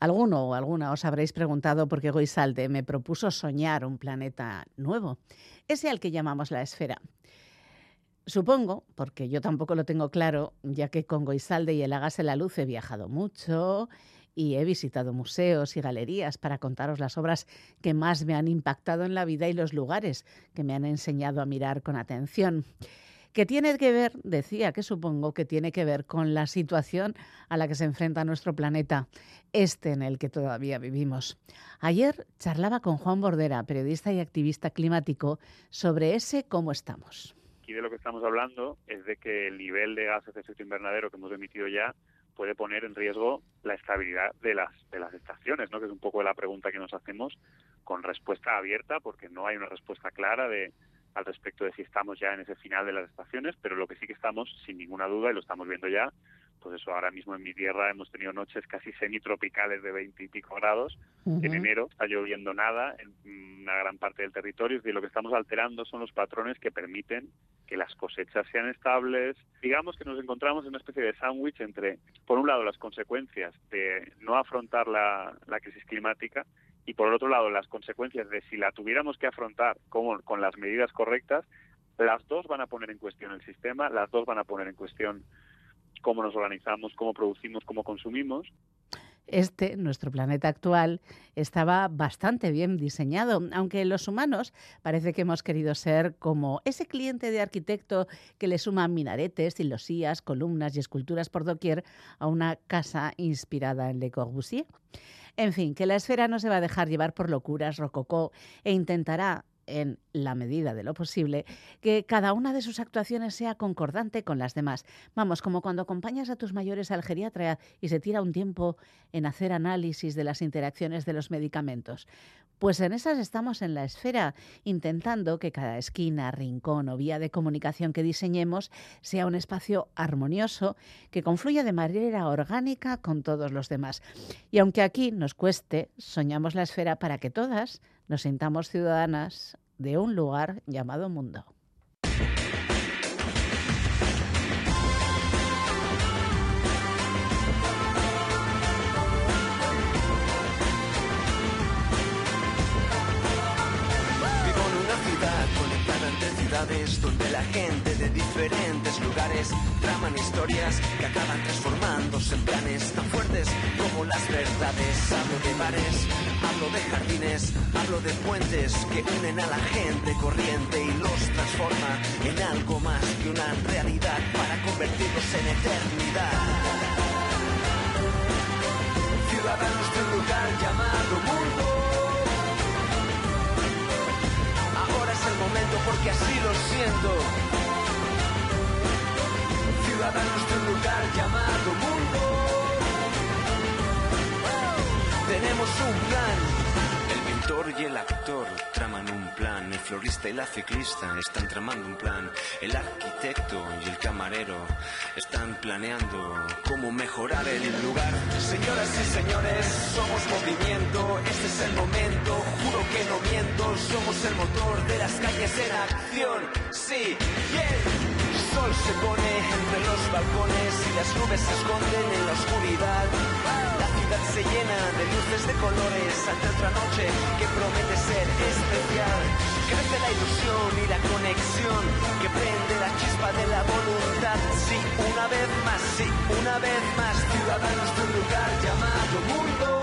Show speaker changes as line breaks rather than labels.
Alguno o alguna os habréis preguntado por qué Goisalde me propuso soñar un planeta nuevo, ese al que llamamos la esfera. Supongo, porque yo tampoco lo tengo claro, ya que con Goisalde y el Hágase la Luz he viajado mucho y he visitado museos y galerías para contaros las obras que más me han impactado en la vida y los lugares que me han enseñado a mirar con atención que tiene que ver, decía que supongo que tiene que ver con la situación a la que se enfrenta nuestro planeta, este en el que todavía vivimos. Ayer charlaba con Juan Bordera, periodista y activista climático, sobre ese cómo estamos.
Aquí de lo que estamos hablando es de que el nivel de gases de efecto invernadero que hemos emitido ya puede poner en riesgo la estabilidad de las de las estaciones, ¿no? Que es un poco la pregunta que nos hacemos con respuesta abierta, porque no hay una respuesta clara de al respecto de si estamos ya en ese final de las estaciones, pero lo que sí que estamos, sin ninguna duda, y lo estamos viendo ya, pues eso, ahora mismo en mi tierra hemos tenido noches casi semitropicales de 20 y pico grados. En enero está lloviendo nada en una gran parte del territorio y lo que estamos alterando son los patrones que permiten que las cosechas sean estables. Digamos que nos encontramos en una especie de sándwich entre, por un lado, las consecuencias de no afrontar la, la crisis climática y por el otro lado las consecuencias de si la tuviéramos que afrontar con, con las medidas correctas, las dos van a poner en cuestión el sistema, las dos van a poner en cuestión cómo nos organizamos, cómo producimos, cómo consumimos.
Este, nuestro planeta actual, estaba bastante bien diseñado, aunque los humanos parece que hemos querido ser como ese cliente de arquitecto que le suma minaretes, silosías, columnas y esculturas por doquier a una casa inspirada en Le Corbusier. En fin, que la esfera no se va a dejar llevar por locuras rococó e intentará en la medida de lo posible, que cada una de sus actuaciones sea concordante con las demás. Vamos, como cuando acompañas a tus mayores al geriatra y se tira un tiempo en hacer análisis de las interacciones de los medicamentos. Pues en esas estamos en la esfera, intentando que cada esquina, rincón o vía de comunicación que diseñemos sea un espacio armonioso que confluya de manera orgánica con todos los demás. Y aunque aquí nos cueste, soñamos la esfera para que todas nos sintamos ciudadanas de un lugar llamado mundo.
donde la gente de diferentes lugares traman historias que acaban transformándose en planes tan fuertes como las verdades. Hablo de bares, hablo de jardines, hablo de puentes que unen a la gente corriente y los transforma en algo más que una realidad para convertirlos en eternidad. Ciudadanos de un lugar llamado mundo momento porque así lo siento. Ciudadanos de un lugar llamado mundo. Tenemos un plan y el actor traman un plan, el florista y la ciclista están tramando un plan, el arquitecto y el camarero están planeando cómo mejorar el lugar. Señoras y señores, somos movimiento, este es el momento, juro que no miento, somos el motor de las calles en acción. Sí, bien. Sol se pone entre los balcones y las nubes se esconden en la oscuridad se llena de luces de colores ante otra noche que promete ser especial. Crece la ilusión y la conexión que prende la chispa de la voluntad. Sí, una vez más, sí, una vez más, ciudadanos de un lugar llamado mundo.